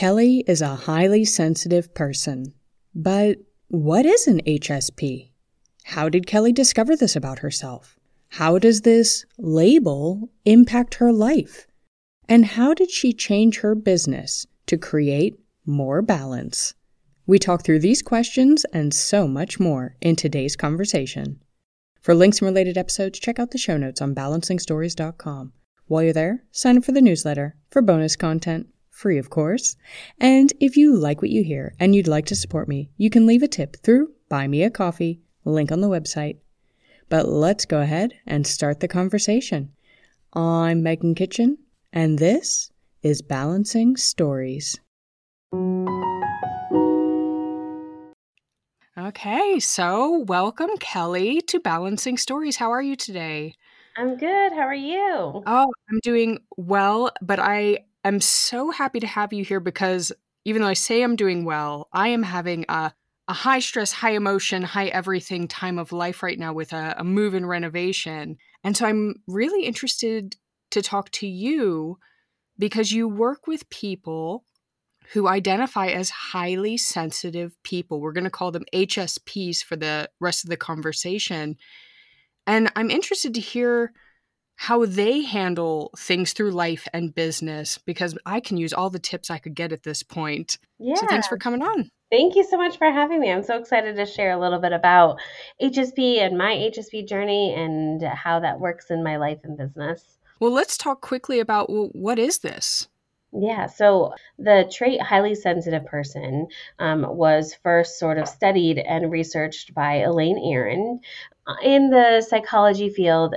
Kelly is a highly sensitive person. But what is an HSP? How did Kelly discover this about herself? How does this label impact her life? And how did she change her business to create more balance? We talk through these questions and so much more in today's conversation. For links and related episodes, check out the show notes on balancingstories.com. While you're there, sign up for the newsletter for bonus content, free of course. And if you like what you hear and you'd like to support me, you can leave a tip through Buy Me a Coffee, link on the website. But let's go ahead and start the conversation. I'm Megan Kitchen, and this is Balancing Stories. Okay, so welcome, Kelly, to Balancing Stories. How are you today? I'm good. How are you? Oh, I'm doing well, but I am so happy to have you here because even though I say I'm doing well, I am having a, a high stress, high emotion, high everything time of life right now with a, a move and renovation. And so I'm really interested to talk to you because you work with people who identify as highly sensitive people. We're going to call them HSPs for the rest of the conversation. And I'm interested to hear how they handle things through life and business because I can use all the tips I could get at this point. Yeah. So thanks for coming on. Thank you so much for having me. I'm so excited to share a little bit about HSP and my HSP journey and how that works in my life and business. Well, let's talk quickly about well, what is this? Yeah, so the trait highly sensitive person um, was first sort of studied and researched by Elaine Aron. Uh, in the psychology field,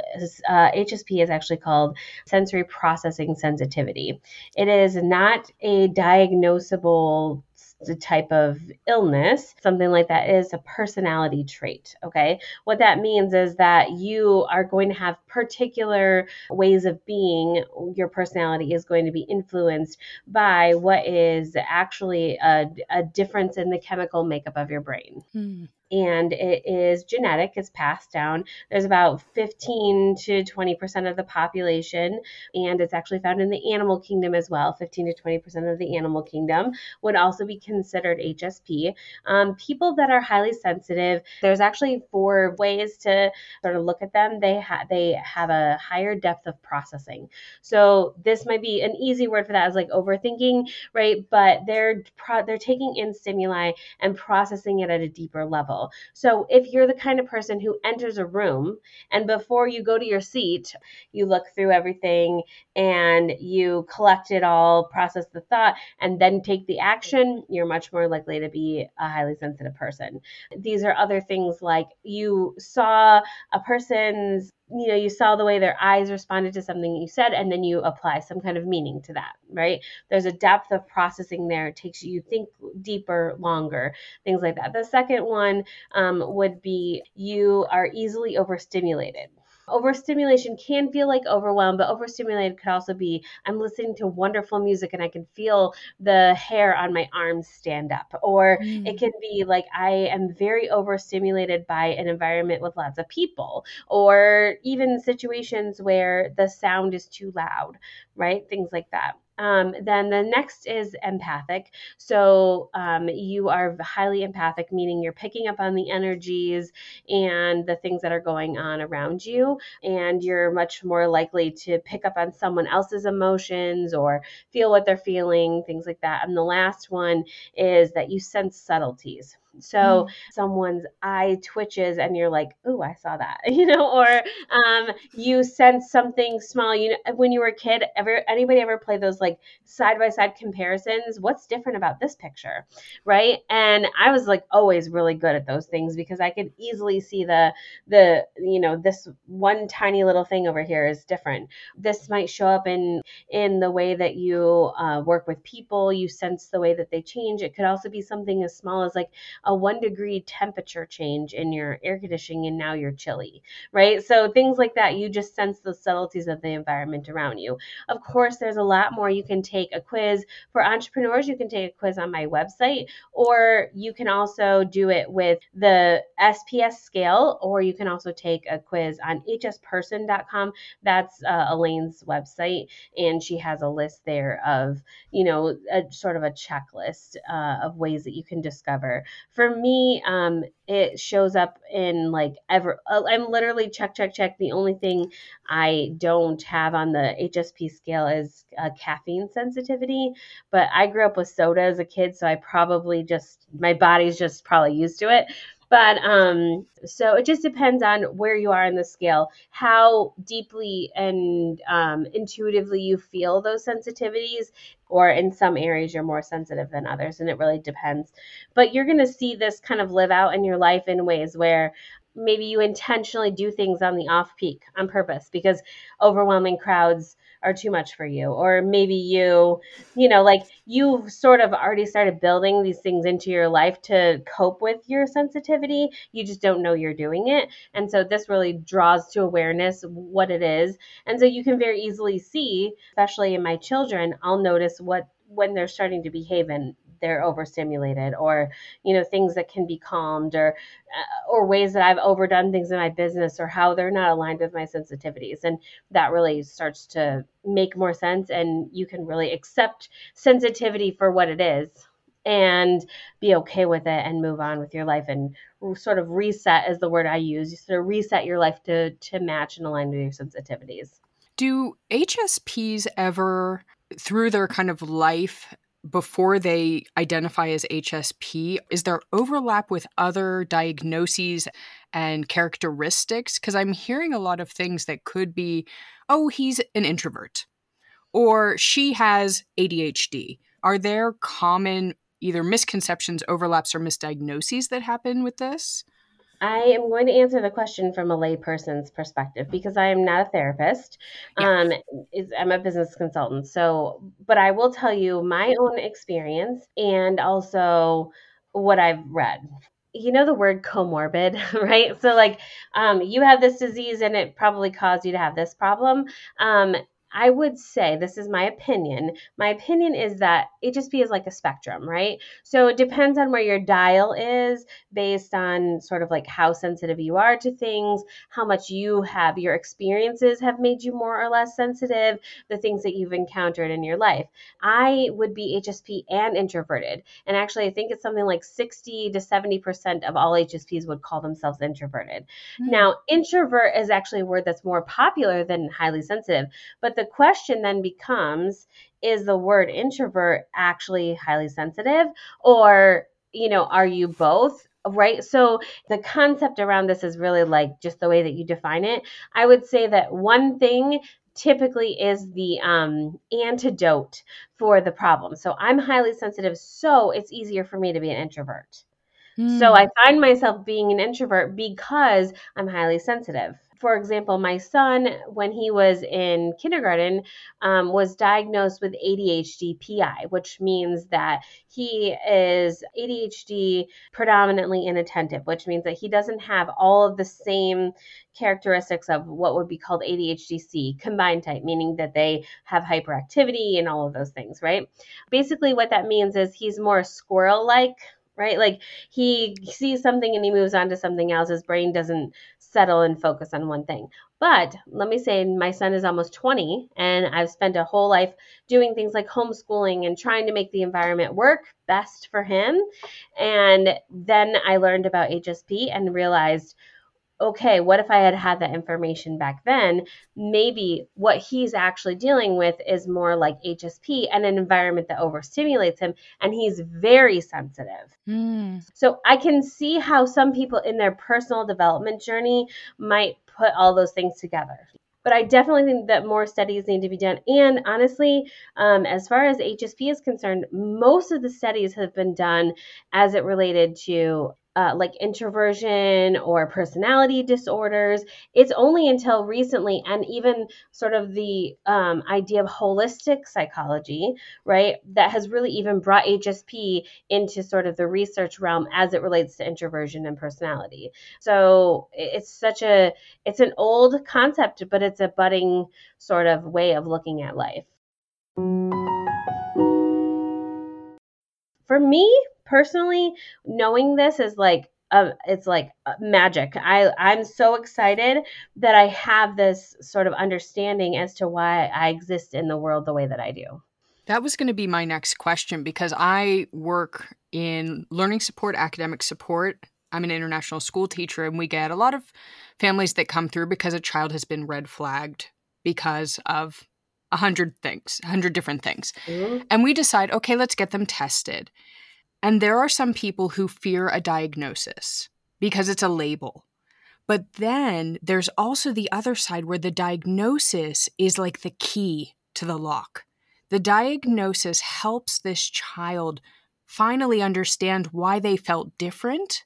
uh, HSP is actually called sensory processing sensitivity. It is not a diagnosable a type of illness, something like that is a personality trait. Okay. What that means is that you are going to have particular ways of being. Your personality is going to be influenced by what is actually a, a difference in the chemical makeup of your brain. Hmm and it is genetic, it's passed down. There's about 15 to 20% of the population, and it's actually found in the animal kingdom as well. 15 to 20% of the animal kingdom would also be considered HSP. Um, people that are highly sensitive, there's actually four ways to sort of look at them. They, ha- they have a higher depth of processing. So this might be an easy word for that is like overthinking, right? But they're pro- they're taking in stimuli and processing it at a deeper level. So if you're the kind of person who enters a room and before you go to your seat, you look through everything and you collect it all, process the thought, and then take the action, you're much more likely to be a highly sensitive person. These are other things like you saw a person's you know you saw the way their eyes responded to something you said and then you apply some kind of meaning to that right? There's a depth of processing there. It takes you think deeper longer things like that. The second one um, would be you are easily overstimulated Overstimulation can feel like overwhelm, but overstimulated could also be I'm listening to wonderful music and I can feel the hair on my arms stand up. Or mm. it can be like I am very overstimulated by an environment with lots of people, or even situations where the sound is too loud, right? Things like that. Um, then the next is empathic. So um, you are highly empathic, meaning you're picking up on the energies and the things that are going on around you. And you're much more likely to pick up on someone else's emotions or feel what they're feeling, things like that. And the last one is that you sense subtleties. So mm. someone's eye twitches and you're like, "Oh, I saw that," you know, or um, you sense something small. You know, when you were a kid, ever anybody ever play those like side by side comparisons? What's different about this picture, right? And I was like always really good at those things because I could easily see the the you know this one tiny little thing over here is different. This might show up in in the way that you uh, work with people. You sense the way that they change. It could also be something as small as like a one degree temperature change in your air conditioning and now you're chilly, right? So things like that, you just sense the subtleties of the environment around you. Of course, there's a lot more. You can take a quiz for entrepreneurs, you can take a quiz on my website, or you can also do it with the SPS scale, or you can also take a quiz on hsperson.com. That's uh, Elaine's website, and she has a list there of, you know, a sort of a checklist uh, of ways that you can discover. For me, um, it shows up in like ever. Uh, I'm literally check, check, check. The only thing I don't have on the HSP scale is uh, caffeine sensitivity, but I grew up with soda as a kid, so I probably just my body's just probably used to it. But um, so it just depends on where you are in the scale, how deeply and um, intuitively you feel those sensitivities, or in some areas you're more sensitive than others, and it really depends. But you're going to see this kind of live out in your life in ways where maybe you intentionally do things on the off peak on purpose because overwhelming crowds are too much for you. Or maybe you you know like you've sort of already started building these things into your life to cope with your sensitivity. You just don't know you're doing it. And so this really draws to awareness what it is. And so you can very easily see especially in my children i'll notice what when they're starting to behave in they're overstimulated or you know things that can be calmed or uh, or ways that I've overdone things in my business or how they're not aligned with my sensitivities and that really starts to make more sense and you can really accept sensitivity for what it is and be okay with it and move on with your life and sort of reset is the word I use. You sort of reset your life to to match and align with your sensitivities. Do HSPs ever through their kind of life before they identify as HSP, is there overlap with other diagnoses and characteristics? Because I'm hearing a lot of things that could be, oh, he's an introvert, or she has ADHD. Are there common either misconceptions, overlaps, or misdiagnoses that happen with this? I am going to answer the question from a layperson's perspective because I am not a therapist. Yeah. Um, I'm a business consultant. So, but I will tell you my own experience and also what I've read. You know the word comorbid, right? So, like, um, you have this disease and it probably caused you to have this problem. Um, I would say, this is my opinion. My opinion is that HSP is like a spectrum, right? So it depends on where your dial is based on sort of like how sensitive you are to things, how much you have, your experiences have made you more or less sensitive, the things that you've encountered in your life. I would be HSP and introverted. And actually, I think it's something like 60 to 70% of all HSPs would call themselves introverted. Mm-hmm. Now, introvert is actually a word that's more popular than highly sensitive, but the the question then becomes is the word introvert actually highly sensitive? Or you know are you both? Right? So the concept around this is really like just the way that you define it. I would say that one thing typically is the um, antidote for the problem. So i'm highly sensitive so it's easier for me to be an introvert. Mm. so i find myself being an introvert because i'm highly sensitive for example, my son, when he was in kindergarten, um, was diagnosed with ADHD PI, which means that he is ADHD predominantly inattentive, which means that he doesn't have all of the same characteristics of what would be called ADHD-C combined type, meaning that they have hyperactivity and all of those things, right? Basically, what that means is he's more squirrel like right? Like he sees something and he moves on to something else. His brain doesn't settle and focus on one thing. But let me say, my son is almost 20, and I've spent a whole life doing things like homeschooling and trying to make the environment work best for him. And then I learned about HSP and realized okay, what if I had had that information back then? Maybe what he's actually dealing with is more like HSP and an environment that overstimulates him, and he's very sensitive. Mm. So I can see how some people in their personal development journey might put all those things together. But I definitely think that more studies need to be done. And honestly, um, as far as HSP is concerned, most of the studies have been done as it related to uh, like introversion or personality disorders. It's only until recently, and even sort of the um, idea of holistic psychology, right, that has really even brought HSP into sort of the research realm as it relates to introversion and personality. So it's such a it's an old concept, but it's a budding sort of way of looking at life. For me personally, knowing this is like uh, it's like magic. I I'm so excited that I have this sort of understanding as to why I exist in the world the way that I do. That was going to be my next question because I work in learning support, academic support. I'm an international school teacher, and we get a lot of families that come through because a child has been red flagged because of a hundred things, a hundred different things. Mm-hmm. And we decide, okay, let's get them tested. And there are some people who fear a diagnosis because it's a label. But then there's also the other side where the diagnosis is like the key to the lock. The diagnosis helps this child finally understand why they felt different.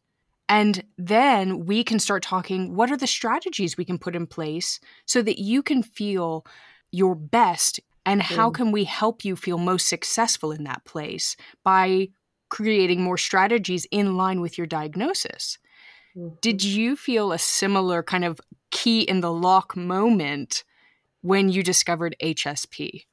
And then we can start talking what are the strategies we can put in place so that you can feel your best and how mm. can we help you feel most successful in that place by creating more strategies in line with your diagnosis. Mm-hmm. Did you feel a similar kind of key in the lock moment when you discovered HSP?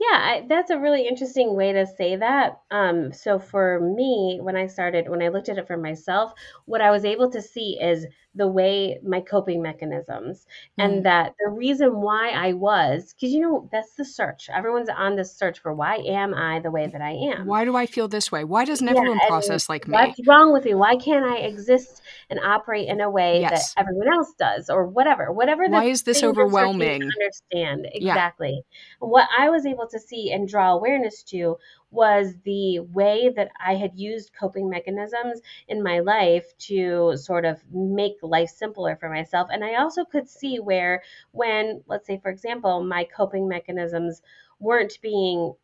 Yeah, I, that's a really interesting way to say that. Um, so for me, when I started, when I looked at it for myself, what I was able to see is the way my coping mechanisms mm. and that the reason why I was because you know that's the search. Everyone's on this search for why am I the way that I am? Why do I feel this way? Why doesn't everyone yeah, process like me? what's wrong with me? Why can't I exist and operate in a way yes. that everyone else does or whatever whatever why is this overwhelming? understand. Exactly. Yeah. what I was able to see and draw awareness to was the way that I had used coping mechanisms in my life to sort of make life simpler for myself. And I also could see where, when, let's say, for example, my coping mechanisms weren't being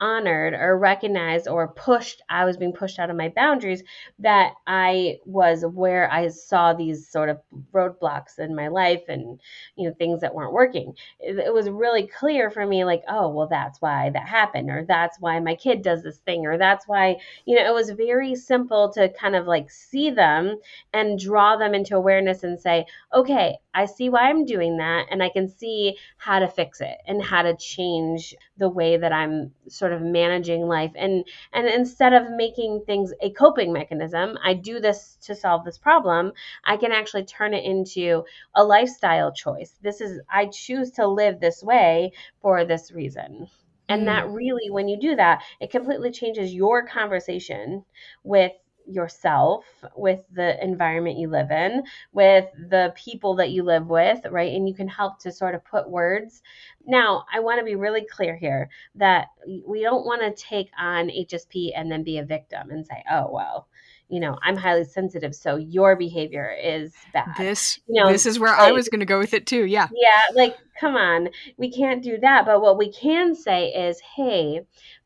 honored or recognized or pushed i was being pushed out of my boundaries that i was where i saw these sort of roadblocks in my life and you know things that weren't working. It, it, was really clear for me like oh well that's why that happened or that's why my kid does this thing or that's why you know it was very simple to kind of like see them and draw them into awareness and say okay i see why i'm doing that and i can see how to fix it and how to change the way that i'm sort sort of managing life and and instead of making things a coping mechanism i do this to solve this problem i can actually turn it into a lifestyle choice this is i choose to live this way for this reason and that mm. really when you do that it completely changes your conversation with yourself, with the environment you live in, with the people that you live with, right? And you can help to sort of put words. Now, I want to be really clear here that we don't want to take on HSP and then be a victim and say, oh, well, you know, I'm highly sensitive, so your behavior is bad. This, you know, this is where like, I was going to go with it too. Yeah. Yeah. Like, come on, we can't do that. But what we can say is, hey,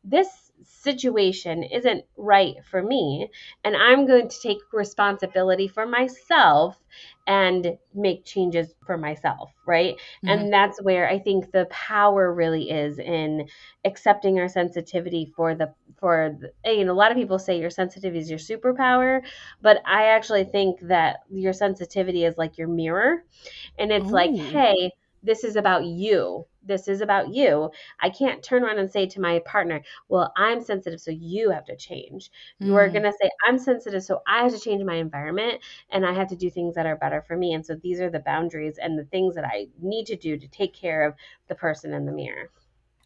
this situation isn't right for me and i'm going to take responsibility for myself and make changes for myself right mm-hmm. and that's where i think the power really is in accepting our sensitivity for the for the, you know a lot of people say your sensitivity is your superpower but i actually think that your sensitivity is like your mirror and it's Ooh. like hey this is about you. This is about you. I can't turn around and say to my partner, Well, I'm sensitive, so you have to change. Mm. You are mm. going to say, I'm sensitive, so I have to change my environment and I have to do things that are better for me. And so these are the boundaries and the things that I need to do to take care of the person in the mirror.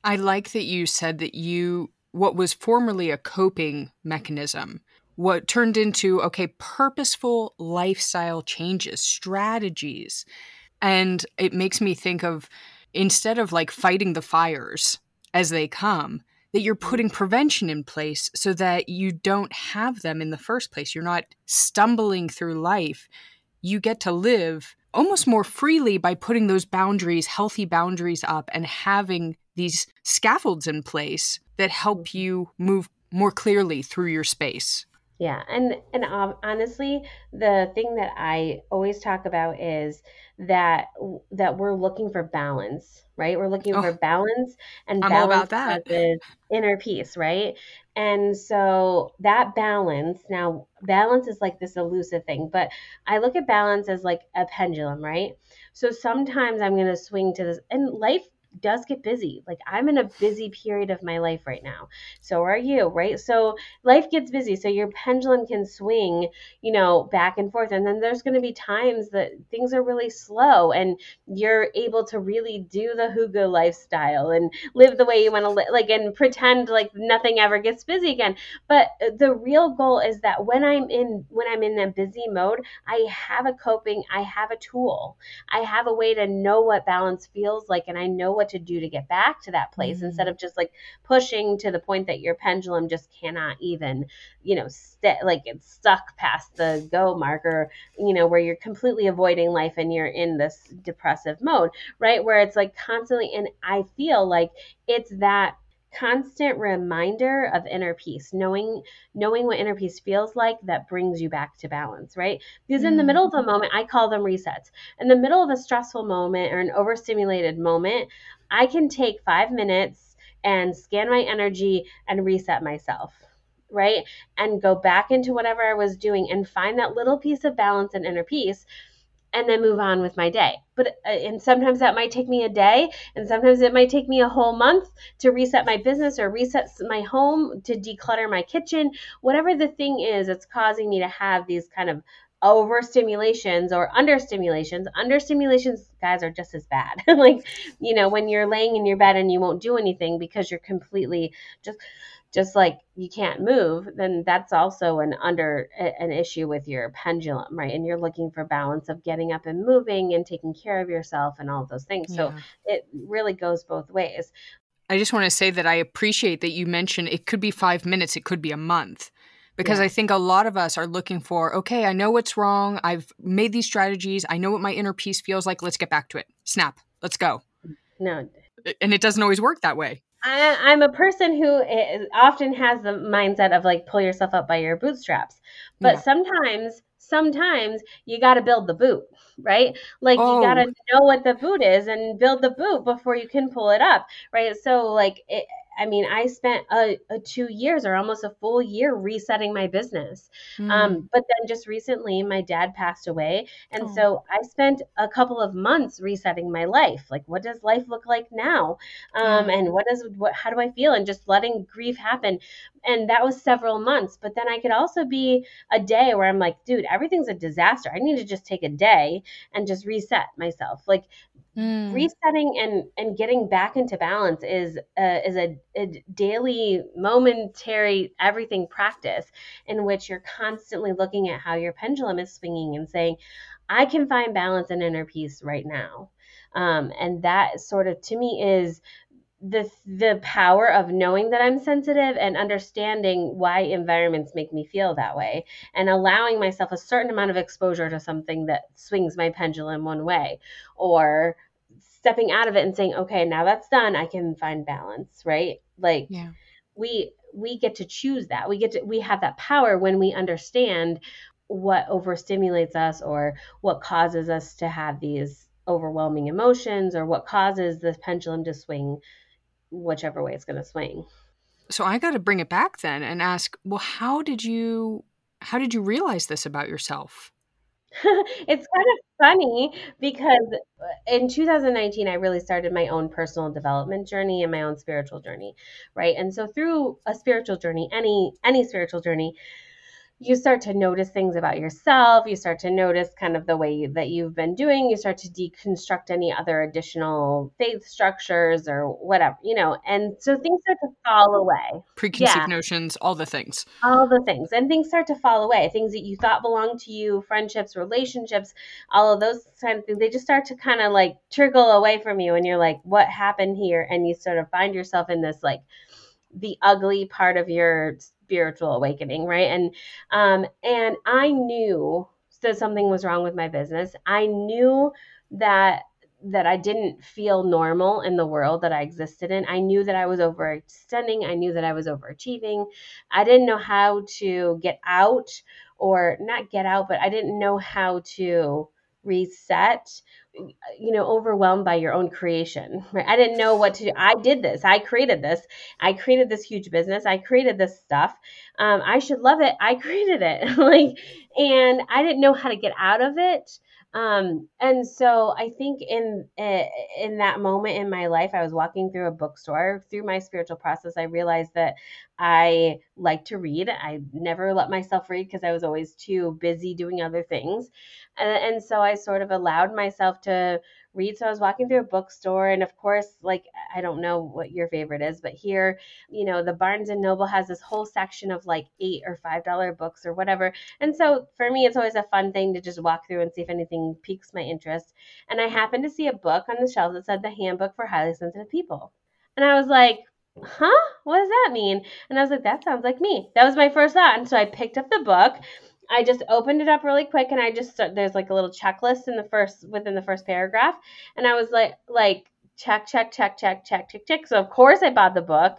I like that you said that you, what was formerly a coping mechanism, what turned into, okay, purposeful lifestyle changes, strategies and it makes me think of instead of like fighting the fires as they come, that you're putting prevention in place so that you don't have them in the first place. You're not stumbling through life. You get to live almost more freely by putting those boundaries, healthy boundaries up, and having these scaffolds in place that help mm-hmm. you move more clearly through your space. Yeah, and and um, honestly, the thing that I always talk about is that that we're looking for balance, right? We're looking Oh, for balance, and I'm balance inner peace, right? And so that balance, now balance is like this elusive thing, but I look at balance as like a pendulum, right? So sometimes I'm going to swing to this, and life does get busy. Like I'm in a busy period of my life right now. So are you, right? So life gets busy. So your pendulum can swing, you know, back and forth. And then there's going to be times that things are really slow and you're able to really do the hygge lifestyle and live the way you want to live, like, and pretend like nothing ever gets busy again. But uh, the real goal is that when I'm in, when I'm in that busy mode, I have a coping, I have a tool, I have a way to know what balance feels like, and I know what to do to get back to that place Mm. instead of just like pushing to the point that your pendulum just cannot even, you know, st- like it's stuck past the go marker, you know, where you're completely avoiding life and you're in this depressive mode, right? Where it's like constantly, and I feel like it's that constant reminder of inner peace knowing knowing what inner peace feels like that brings you back to balance right? Because in the middle of a mm-hmm. moment i call them resets. In the middle of a stressful moment or an overstimulated moment i can take five minutes and scan my energy and reset myself right? And go back into whatever i was doing and find that little piece of balance and inner peace and then move on with my day. But uh, and sometimes that might take me a day, and sometimes it might take me a whole month to reset my business or reset my home, to declutter my kitchen, whatever the thing is that's causing me to have these kind of overstimulations or understimulations. Understimulations, guys, are just as bad. like, you know, when you're laying in your bed and you won't do anything because you're completely just just like you can't move, then that's also an under an issue with your pendulum, right? And you're looking for balance of getting up and moving and taking care of yourself and all of those things. So it really goes both ways. I just want to say that I appreciate that you mentioned it could be five minutes, it could be a month. Because Yeah. I think a lot of us are looking for, okay, I know what's wrong. I've made these strategies. I know what my inner peace feels like. Let's get back to it. Snap. Let's go. No, And it doesn't always work that way. I, I'm a person who is, often has the mindset of like pull yourself up by your bootstraps, but Yeah. sometimes, sometimes you got to build the boot, right? Like Oh. you got to know what the boot is and build the boot before you can pull it up, right? So like it, I mean, I spent a, a two years or almost a full year resetting my business. Mm. Um, but then just recently, my dad passed away. And Oh. so I spent a couple of months resetting my life. Like, what does life look like now? Um, Yeah. and what does, what, how do I feel? And just letting grief happen. And that was several months. But then I could also be a day where I'm like, dude, everything's a disaster. I need to just take a day and just reset myself. Like, Mm. resetting and and getting back into balance is is a, a daily momentary everything practice in which you're constantly looking at how your pendulum is swinging and saying i can find balance and inner peace right now um, and that sort of to me is the the power of knowing that I'm sensitive and understanding why environments make me feel that way and allowing myself a certain amount of exposure to something that swings my pendulum one way or stepping out of it and saying okay now that's done I can find balance right like Yeah. we we get to choose that we get to we have that power when we understand what overstimulates us or what causes us to have these overwhelming emotions or what causes the pendulum to swing whichever way it's going to swing. So I got to bring it back then and ask, well, how did you how did you realize this about yourself? it's kind of funny because in 2019 I really started my own personal development journey and my own spiritual journey, right? And so through a spiritual journey, any any spiritual journey, you start to notice things about yourself. You start to notice kind of the way that you've been doing. You start to deconstruct any other additional faith structures or whatever, you know. And so things start to fall away. Preconceived Yeah. notions, all the things. all the things and things start to fall away things that you thought belonged to you friendships relationships all of those kind of things they just start to kind of like trickle away from you and you're like what happened here and you sort of find yourself in this like the ugly part of your spiritual awakening right and um and i knew that something was wrong with my business i knew that that I didn't feel normal in the world that I existed in. I knew that I was overextending. I knew that I was overachieving. I didn't know how to get out or not get out, but I didn't know how to reset you know overwhelmed by your own creation right? I didn't know what to do. I did this. I created this. I created this huge business. I created this stuff. Um, i should love it. I created it. Like and i didn't know how to get out of it. Um, and so I think in eh, in that moment in my life, I was walking through a bookstore. Through my spiritual process, I realized that I like to read. I never let myself read because I was always too busy doing other things, and, and so I sort of allowed myself to read. So I was walking through a bookstore, and of course, like I don't know what your favorite is, but here, you know, the Barnes and Noble has this whole section of like eight or five dollar books or whatever. And so for me, it's always a fun thing to just walk through and see if anything piques my interest. And I happened to see a book on the shelf that said the Handbook for Highly Sensitive People, and I was like. Huh? What does that mean? And I was like, that sounds like me. That was my first thought. And so I picked up the book I just opened it up really quick and I just there's like a little checklist in the first within the first paragraph and I was like like check check check check check check check. So of course I bought the book.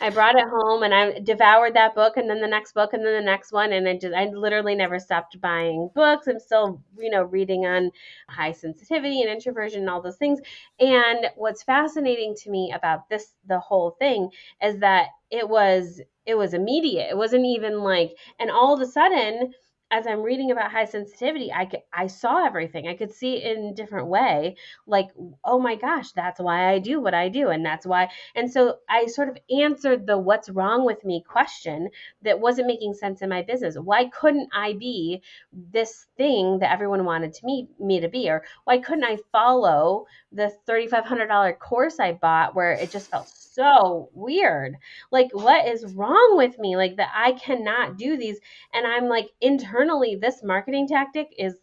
I brought it home and I devoured that book and then the next book and then the next one. And I just I literally never stopped buying books. I'm still you know reading on high sensitivity and introversion and all those things. And what's fascinating to me about this the whole thing is that it was it was immediate. It wasn't even like and all of a sudden as I'm reading about high sensitivity, I could, I saw everything. I could see it in a different way. Like, oh my gosh, that's why I do what I do, and that's why. And so I sort of answered the "What's wrong with me?" question that wasn't making sense in my business. Why couldn't I be this thing that everyone wanted to me me to be, or why couldn't I follow the thirty five hundred dollar course I bought where it just felt so weird? Like, what is wrong with me? Like that I cannot do these, and I'm like internally internally this marketing tactic is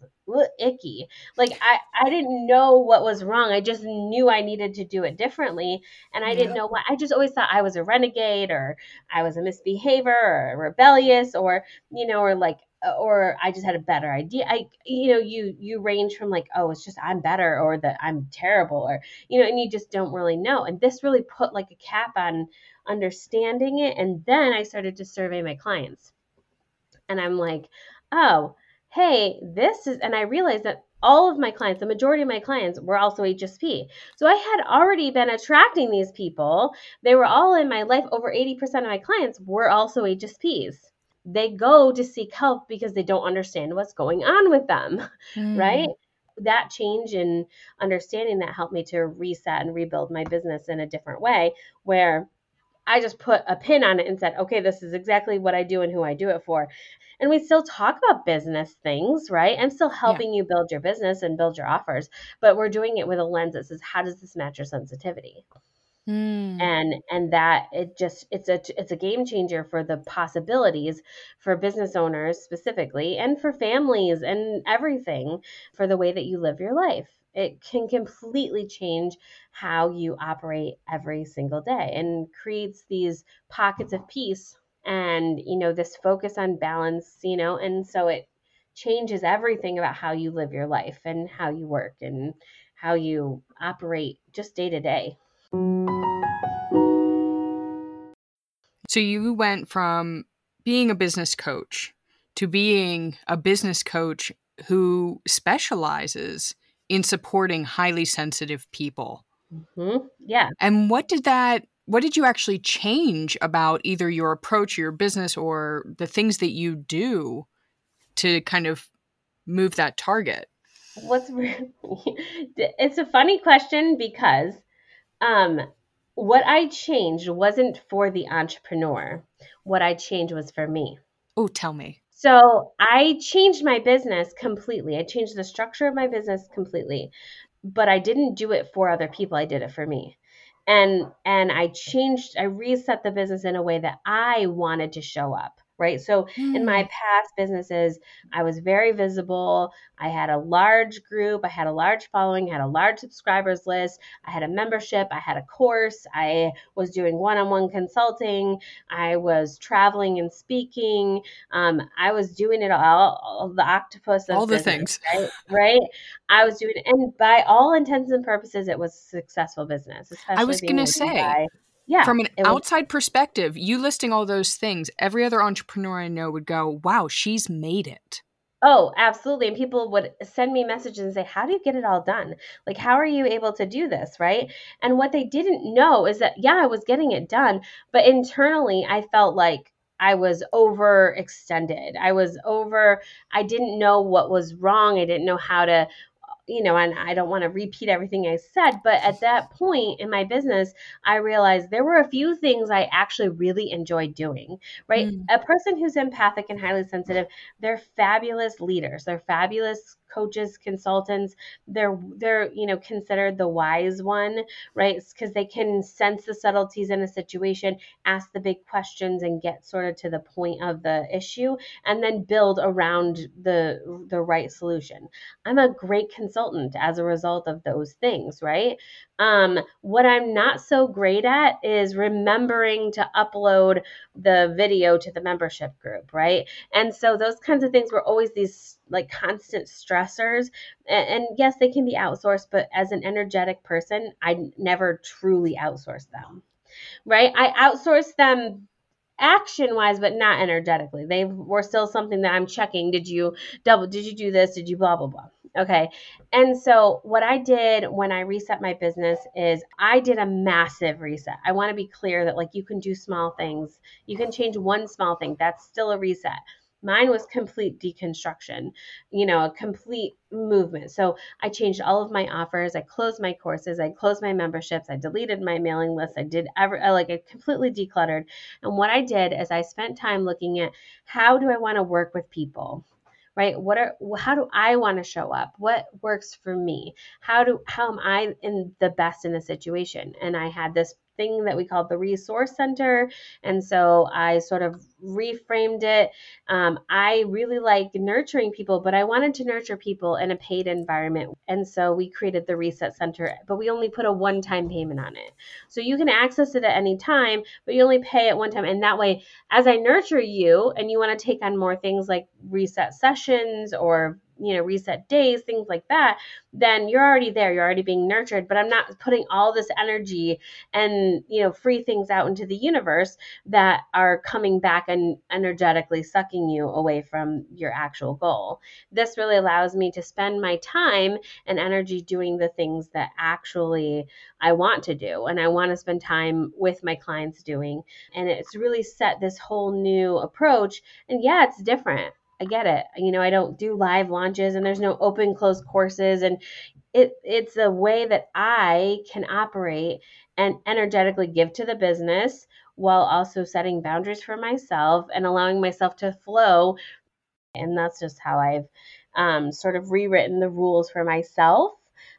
icky like i i didn't know what was wrong i just knew i needed to do it differently and i yeah. didn't know what i just always thought i was a renegade or i was a misbehavior or rebellious or you know or like Uh, or I just had a better idea. I, you know, you you range from like, oh, it's just I'm better, or that I'm terrible, or you know, and you just don't really know. And this really put like a cap on understanding it. And then I started to survey my clients, and I'm like, oh, hey, this is, and I realized that all of my clients, the majority of my clients were also HSP. So I had already been attracting these people. They were all in my life. Over 80% of my clients were also HSPs. They go to seek help because they don't understand what's going on with them, mm. right? That change in understanding that helped me to reset and rebuild my business in a different way where I just put a pin on it and said, okay, this is exactly what I do and who I do it for and we still talk about business things, right? I'm still helping yeah. you build your business and build your offers, but we're doing it with a lens that says, how does this match your sensitivity? Mm. and and that it just it's a it's a game changer for the possibilities for business owners specifically and for families and everything for the way that you live your life it can completely change how you operate every single day and creates these pockets of peace and you know this focus on balance you know and so it changes everything about how you live your life and how you work and how you operate just day to day so you went from being a business coach to being a business coach who specializes in supporting highly sensitive people. Mm-hmm. Yeah. And what did that what did you actually change about either your approach, your business, or the things that you do to kind of move that target? What's it's a funny question because um, what I changed wasn't for the entrepreneur. What I changed was for me. Oh, tell me. So I changed my business completely. I changed the structure of my business completely, but I didn't do it for other people. I did it for me and and I changed I reset the business in a way that I wanted to show up right? So mm. in my mm. past businesses, I was very visible. I had a large group, I had a large following, I had a large subscribers list, I had a membership, I had a course, I was doing one on one consulting, I was traveling and speaking, um, I was doing it all, all the octopus, all the business, things, right? right? I was doing, and by all intents and purposes, it was a successful business. I was going to say, yeah. From an outside was, perspective, you listing all those things, every other entrepreneur I know would go, wow, she's made it. Oh, absolutely. And people would send me messages and say, How do you get it all done? Like, how are you able to do this? Right. And what they didn't know is that, yeah, I was getting it done, but internally, I felt like I was overextended. I was over, I didn't know what was wrong. I didn't know how to you know, and I don't want to repeat everything I said, but at that point in my business, I realized there were a few things I actually really enjoyed doing, right? Mm. A person who's empathic and highly sensitive, they're fabulous leaders, they're fabulous coaches, consultants, they're they're you know considered the wise one, right? Because they can sense the subtleties in a situation, ask the big questions, and get sort of to the point of the issue, and then build around the the right solution. I'm a great consultant as a result of those things, right? Um, what I'm not so great at is remembering to upload the video to the membership group, right? And so those kinds of things were always these like constant stressors. And, and yes, they can be outsourced, but as an energetic person, I never truly outsource them, right? I outsource them action wise but not energetically they were still something that i'm checking did you double did you do this did you blah blah blah okay and so what i did when i reset my business is i did a massive reset i want to be clear that like you can do small things you can change one small thing that's still a reset Mine was complete deconstruction, you know, a complete movement. So I changed all of my offers. I closed my courses. I closed my memberships. I deleted my mailing list. I did ever uh, like I completely decluttered. And what I did is I spent time looking at how do I want to work with people? Right? What are how do i want to show up? What works for me? How do how am i in the best in the situation? And i had this thing that we called the resource center. And so I sort of reframed it. Um, I really like nurturing people, but I wanted to nurture people in a paid environment. And so we created the reset center, but we only put a one time payment on it. So you can access it at any time, but you only pay it one time. And that way, as I nurture you and you want to take on more things like reset sessions or you know reset days things like that then you're already there you're already being nurtured. But i'm not putting all this energy and you know free things out into the universe that are coming back and energetically sucking you away from your actual goal. This really allows me to spend my time and energy doing the things that actually i want to do and i want to spend time with my clients doing. And it's really set this whole new approach. And yeah it's different I get it. You know, I don't do live launches and there's no open close courses and it it's a way that I can operate and energetically give to the business while also setting boundaries for myself and allowing myself to flow. And that's just how I've um, sort of rewritten the rules for myself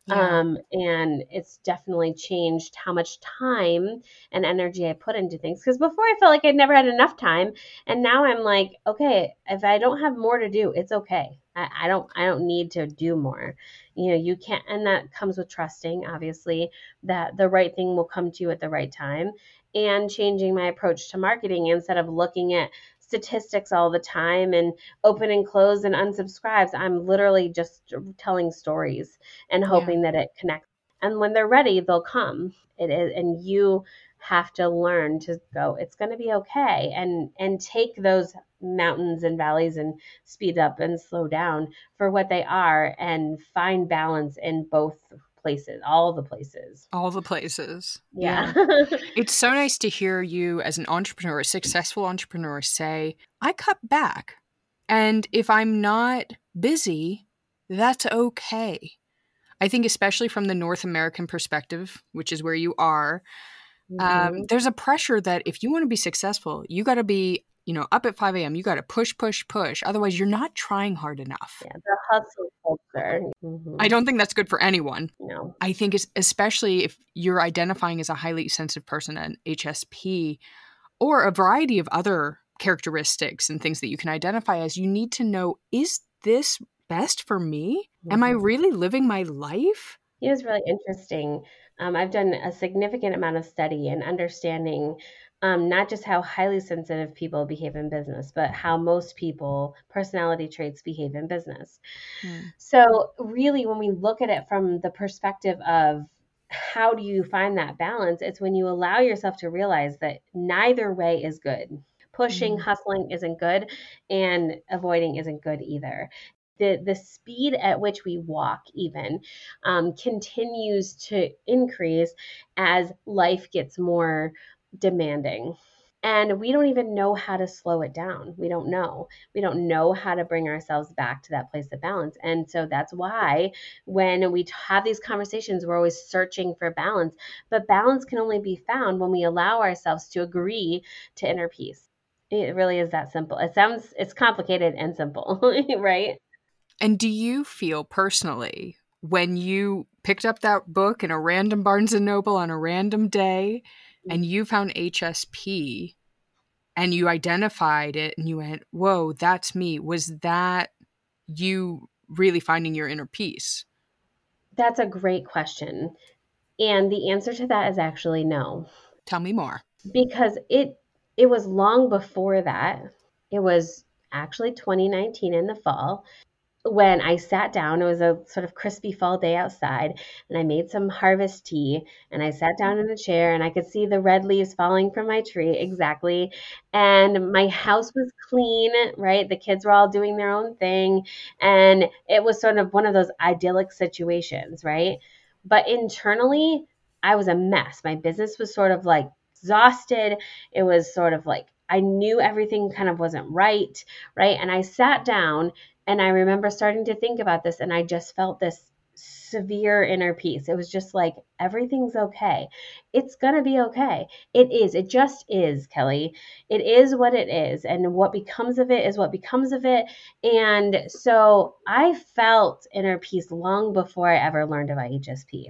yeah. Um, and it's definitely changed how much time and energy I put into things. Because before I felt like I'd never had enough time, and now I'm like, okay, if I don't have more to do, it's okay. I, I don't I don't need to do more. You know, you can't, and that comes with trusting, obviously, that the right thing will come to you at the right time, and changing my approach to marketing instead of looking at statistics all the time and open and close and unsubscribes. I'm literally just telling stories and hoping yeah. that it connects. And when they're ready, they'll come. It is, and you have to learn to go. It's going to be okay, and and take those mountains and valleys and speed up and slow down for what they are, and find balance in both places, all the places. All the places. Yeah. yeah. it's so nice to hear you as an entrepreneur, a successful entrepreneur, say, I cut back. And if I'm not busy, that's okay. I think, especially from the North American perspective, which is where you are, um, mm-hmm. um, there's a pressure that if you want to be successful, you got to be you know, up at 5 a.m., you got to push, push, push. Otherwise, you're not trying hard enough. Yeah, the hustle culture. Mm-hmm. I don't think that's good for anyone. No. I think, it's, especially if you're identifying as a highly sensitive person, an HSP, or a variety of other characteristics and things that you can identify as, you need to know is this best for me? Am I mm-hmm. really living my life? It was really interesting. Um, I've done a significant amount of study and understanding um, not just how highly sensitive people behave in business, but how most people, personality traits, behave in business. Mm. So, really, when we look at it from the perspective of how do you find that balance, it's when you allow yourself to realize that neither way is good. Pushing, mm. hustling isn't good, and avoiding isn't good either the the speed at which we walk even um, continues to increase as life gets more demanding. And we don't even know how to slow it down. We don't know. We don't know how to bring ourselves back to that place of balance. And so that's why when we have these conversations, we're always searching for balance. But balance can only be found when we allow ourselves to agree to inner peace. It really is that simple. It sounds it's complicated and simple, right? And do you feel personally when you picked up that book in a random Barnes and Noble on a random day and you found HSP and you identified it and you went, whoa, that's me. Was that you really finding your inner peace? That's a great question. And the answer to that is actually no. Tell me more. Because it it was long before that. It was actually 2019 in the fall when I sat down, it was a sort of crispy fall day outside, and I made some harvest tea. And I sat down in a chair, and I could see the red leaves falling from my tree exactly. And my house was clean, right? The kids were all doing their own thing. And it was sort of one of those idyllic situations, right? But internally, I was a mess. My business was sort of like exhausted. It was sort of like I knew everything kind of wasn't right, right? And I sat down and I remember starting to think about this, and I just felt this severe inner peace. It was just like, everything's okay. It's going to be okay. It is. It just is, Kelly. It is what it is. And what becomes of it is what becomes of it. And so I felt inner peace long before I ever learned about HSP.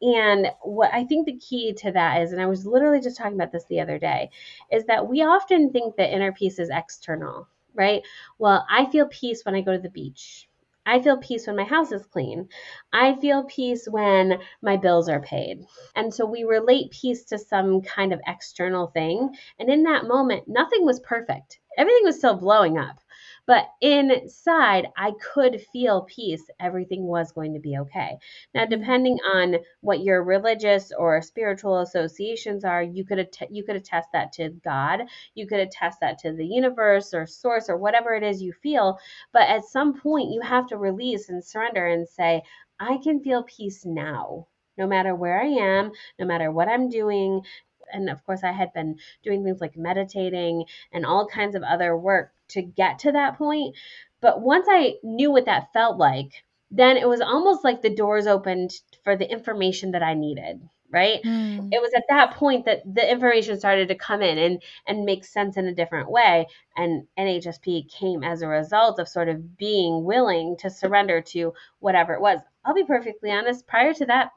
And what I think the key to that is, and I was literally just talking about this the other day, is that we often think that inner peace is external right? Well, I feel peace when I go to the beach. I feel peace when my house is clean. I feel peace when my bills are paid. And so we relate peace to some kind of external thing. And in that moment, nothing was perfect. Everything was still blowing up. But inside, I could feel peace. Everything was going to be okay. Now, mm-hmm. depending on what your religious or spiritual associations are, you could att- you could attest that to God. You could attest that to the universe or source or whatever it is you feel. But at some point, you have to release and surrender and say, I can feel peace now no matter where I am, no matter what I'm doing, and of course, I had been doing things like meditating and all kinds of other work to get to that point. But once I knew what that felt like, then it was almost like the doors opened for the information that I needed right mm. it was at that point that the information started to come in and and make sense in a different way and nhsp came as a result of sort of being willing to surrender to whatever it was i'll be perfectly honest prior to that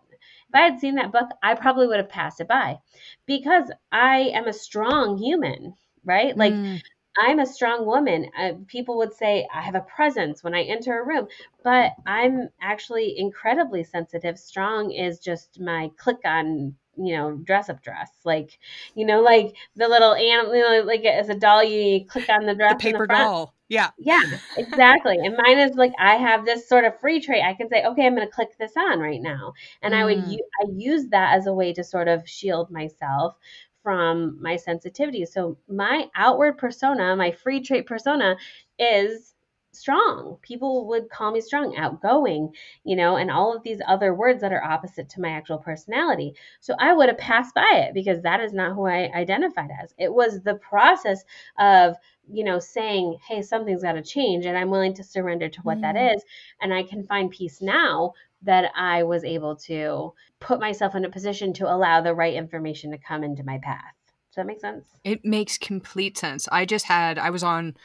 if I had seen that book, I probably would have passed it by because I am a strong human, right? Like, mm. I'm a strong woman. Uh, people would say I have a presence when I enter a room, but I'm actually incredibly sensitive. Strong is just my click on you know, dress up dress. Like, you know, like the little animal, you know, like as a doll, you click on the dress. The paper the doll. Yeah. Yeah, exactly. and mine is like, I have this sort of free trait. I can say, okay, I'm going to click this on right now. And mm. I would, mm. I use that as a way to sort of shield myself from my sensitivity. So my outward persona, my free trait persona is strong. People would call me strong, outgoing, you know, and all of these other words that are opposite to my actual personality. So I would have passed by it because that is not who I identified as. It was the process of, you know, saying, hey, something's got to change and I'm willing to surrender to what mm. that is. And I can find peace now that I was able to put myself in a position to allow the right information to come into my path. Does that make sense? It makes complete sense. I just had, I was on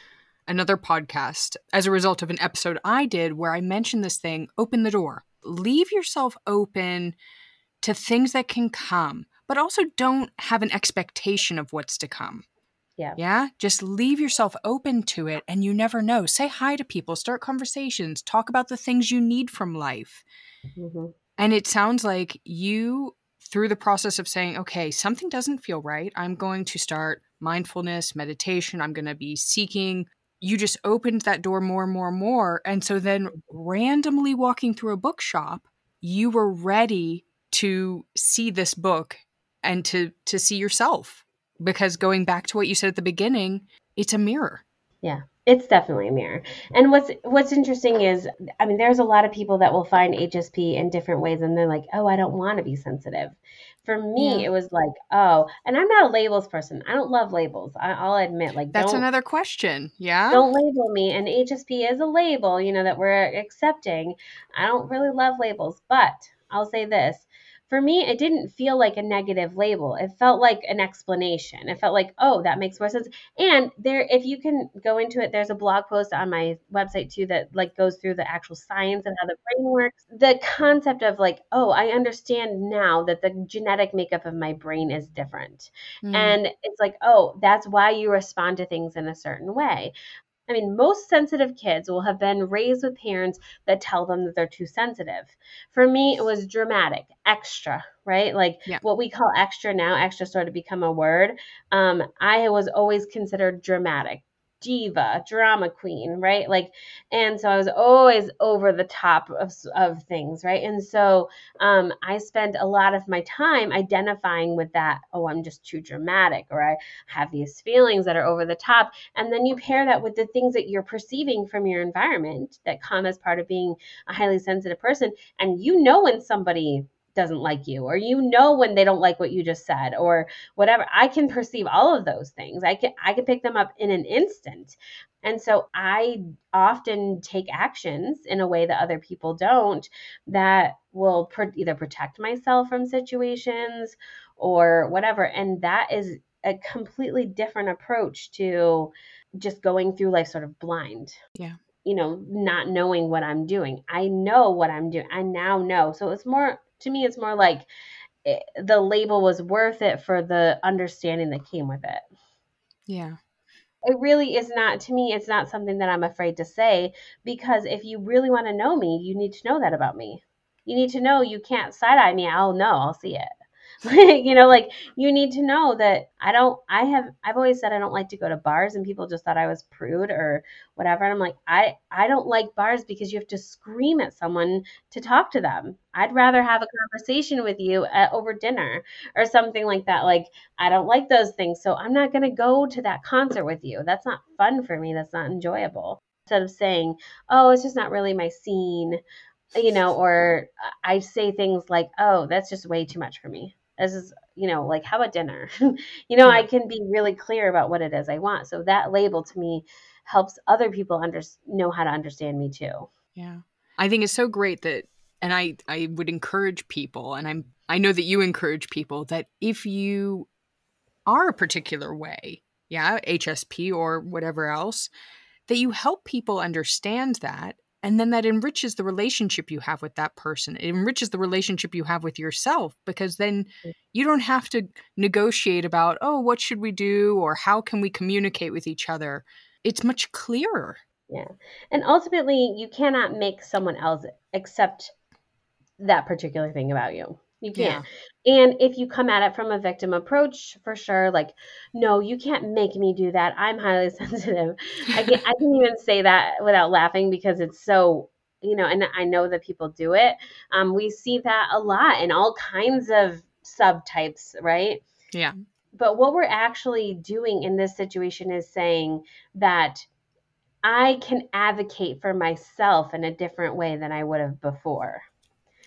another podcast as a result of an episode I did where I mentioned this thing open the door, leave yourself open to things that can come, but also don't have an expectation of what's to come. Yeah. Yeah. Just leave yourself open to it and you never know. Say hi to people, start conversations, talk about the things you need from life. Mm-hmm. And it sounds like you, through the process of saying, okay, something doesn't feel right, I'm going to start mindfulness, meditation, I'm going to be seeking. You just opened that door more and more and more. And so then, mm-hmm. randomly walking through a bookshop, you were ready to see this book and to to see yourself because going back to what you said at the beginning, it's a mirror. Yeah. It's definitely a mirror. And what's what's interesting is I mean there's a lot of people that will find HSP in different ways and they're like, "Oh, I don't want to be sensitive." For me, yeah. it was like, "Oh, and I'm not a labels person. I don't love labels. I, will admit like That's another question. Yeah. Don't label me and HSP is a label, you know, that we're accepting. I don't really love labels, but I'll say this for me, it didn't feel like a negative label. It felt like an explanation. It felt like, oh, that makes more sense. And there, if you can go into it, there's a blog post on my website too that like goes through the actual science of how the brain works. The concept of like, oh, I understand now that the genetic makeup of my brain is different. Mm. And it's like, oh, that's why you respond to things in a certain way. I mean, most sensitive kids will have been raised with parents that tell them that they're too sensitive. For me, it was dramatic, extra, right? Like yeah. what we call extra now, extra sort of become a word. Um, I was always considered dramatic, diva, drama queen, right? Like, and so I was always over the top of, of things, right? And so um, I spent a lot of my time identifying with that. Oh, I'm just too dramatic, or I have these feelings that are over the top. And then you pair that with the things that you're perceiving from your environment that come as part of being a highly sensitive person. And you know when somebody doesn't like you or you know when they don't like what you just said or whatever i can perceive all of those things i can i can pick them up in an instant and so i often take actions in a way that other people don't that will either protect myself from situations or whatever and that is a completely different approach to just going through life sort of blind yeah you know, not knowing what I'm doing. I know what I'm doing. I now know. So it's more to me, it's more like it, eh, the label was worth it for the understanding that came with it. Yeah. It really is not, to me, it's not something that I'm afraid to say because if you really want to know me, you need to know that about me. You need to know you can't side eye me. I'll know, I'll see it. you know, like you need to know that I don't, I have, I've always said I don't like to go to bars and people just thought I was prude or whatever. And I'm like, I, I don't like bars because you have to scream at someone to talk to them. I'd rather have a conversation with you at, over dinner or something like that. Like, I don't like those things. So I'm not going to go to that concert with you. That's not fun for me. That's not enjoyable. Instead of saying, oh, it's just not really my scene you know, or uh, I say things like, "Oh, that's just way too much for me." This is, you know, like how about dinner? you know. I can be really clear about what it is I want. So that label to me helps other people under know how to understand me too. Yeah. I think it's so great that and I I would encourage people and I'm I know that you encourage people that if you are a particular way, yeah, HSP or whatever else, that you help people understand that and then that enriches the relationship you have with that person. It enriches the relationship you have with yourself because then mm. you don't have to negotiate about, oh, what should we do or how can we communicate with each other. It's much clearer. Yeah. And ultimately, you cannot make someone else accept that particular thing about you. You can't. Yeah. And if you come at it from a victim approach, for sure, like, no, you can't make me do that. I'm highly sensitive. I can I can even say that without laughing because it's so, you know, and I know that people do it. Um, we see that a lot in all kinds of subtypes, right? Yeah. But what we're actually doing in this situation is saying that I can advocate for myself in a different way than I would have before.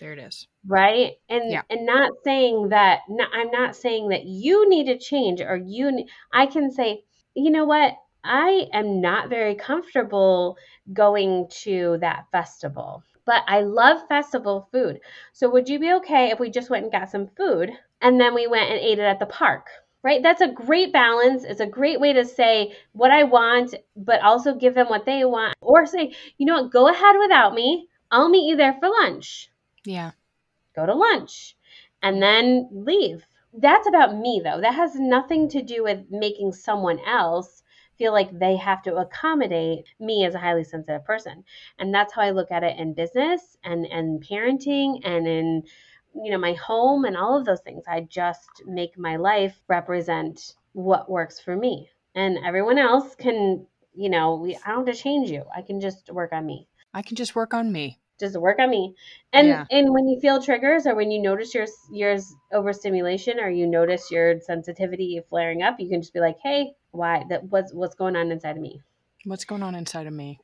There it is. Right? And yeah. and not saying that I'm not saying that you need to change or you I can say, you know what? I am not very comfortable going to that festival. But I love festival food. So would you be okay if we just went and got some food and then we went and ate it at the park? right? That's a great balance. It's a great way to say what I want, but also give them what they want. Or say, you know what, go ahead without me. I'll meet you there for lunch. Yeah. Go to lunch and then leave. that's about me though. That has nothing to do with making someone else feel like they have to accommodate me as a highly sensitive person. And that's how I look at it in business and and parenting and in you know my home and all of those things. I just make my life represent what works for me. And everyone else can, you know, we, I don't have to change you. I can just work on me. I can just work on me just work on me. And yeah. and when you feel triggers or when you notice your your overstimulation or you notice your sensitivity flaring up, you can just be like, "Hey, why that what's what's going on inside of me?" What's going on inside of me?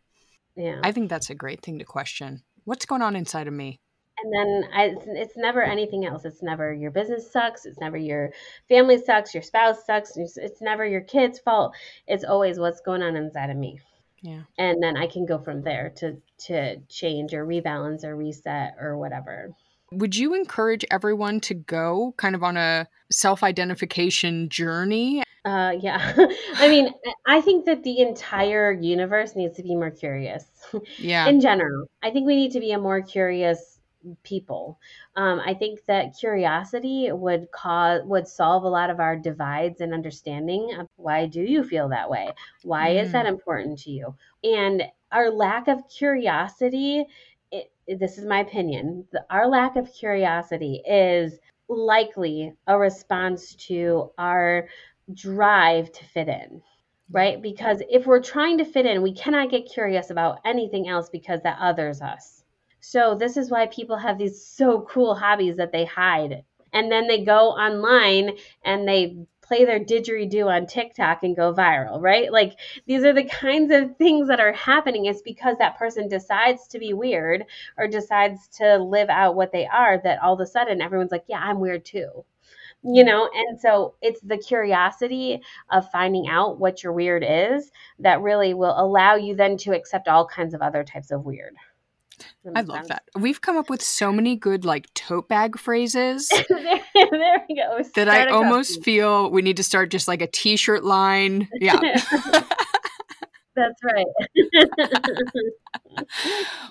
Yeah. I think that's a great thing to question. What's going on inside of me? And then I, it's, it's never anything else. It's never your business sucks. It's never your family sucks. Your spouse sucks. It's, it's never your kid's fault. It's always what's going on inside of me. Yeah. And then I can go from there to to change or rebalance or reset or whatever. Would you encourage everyone to go kind of on a self-identification journey? Uh, yeah. I mean, I think that the entire universe needs to be more curious. Yeah. In general, I think we need to be a more curious people. Um, I think that curiosity would cause would solve a lot of our divides and understanding of why do you feel that way? Why mm. is that mm. important to you? And our lack of curiosity, it, this is my opinion, the, our lack of curiosity is likely a response to our drive to fit in right? Because if we're trying to fit in, we cannot get curious about anything else because that others us. So this is why people have these so cool hobbies that they hide. And then they go online and they play their didgeridoo on TikTok and go viral, right? Like these are the kinds of things that are happening. It's because that person decides to be weird or decides to live out what they are that all of a sudden everyone's like, yeah, I'm weird too. You know, and so it's the curiosity of finding out what your weird is that really will allow you then to accept all kinds of other types of weird. I love that. We've come up with so many good like tote bag phrases. there, there, we go. That I almost feel we need to start just like a t-shirt line. Yeah. That's right.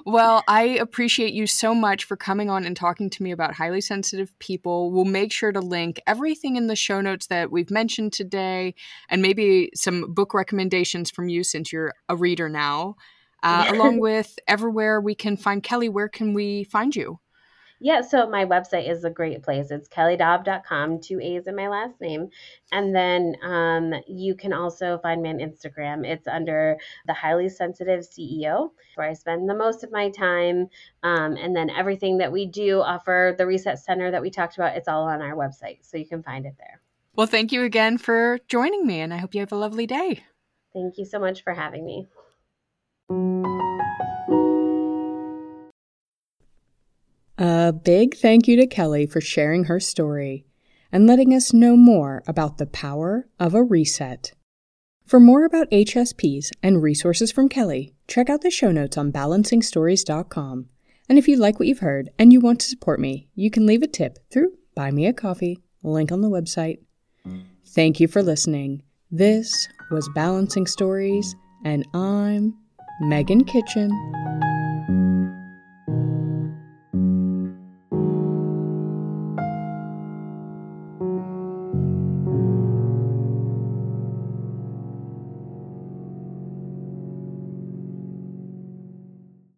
well, I appreciate you so much for coming on and talking to me about highly sensitive people. We'll make sure to link everything in the show notes that we've mentioned today and maybe some book recommendations from you since you're a reader now uh, along with everywhere we can find Kelly. Where can we find you? Yeah, so my website is a great place. It's kellydobb.com, two A's in my last name. And then um, you can also find me on Instagram. It's under the Highly Sensitive CEO, where I spend the most of my time. Um, and then everything that we do offer, the Reset Center that we talked about, it's all on our website. So you can find it there. Well, thank you again for joining me, and I hope you have a lovely day. Thank you so much for having me. A big thank you to Kelly for sharing her story and letting us know more about the power of a reset. For more about HSPs and resources from Kelly, check out the show notes on balancingstories.com. And if you like what you've heard and you want to support me, you can leave a tip through Buy Me a Coffee, link on the website. Thank you for listening. This was Balancing Stories, and I'm Megan Kitchen.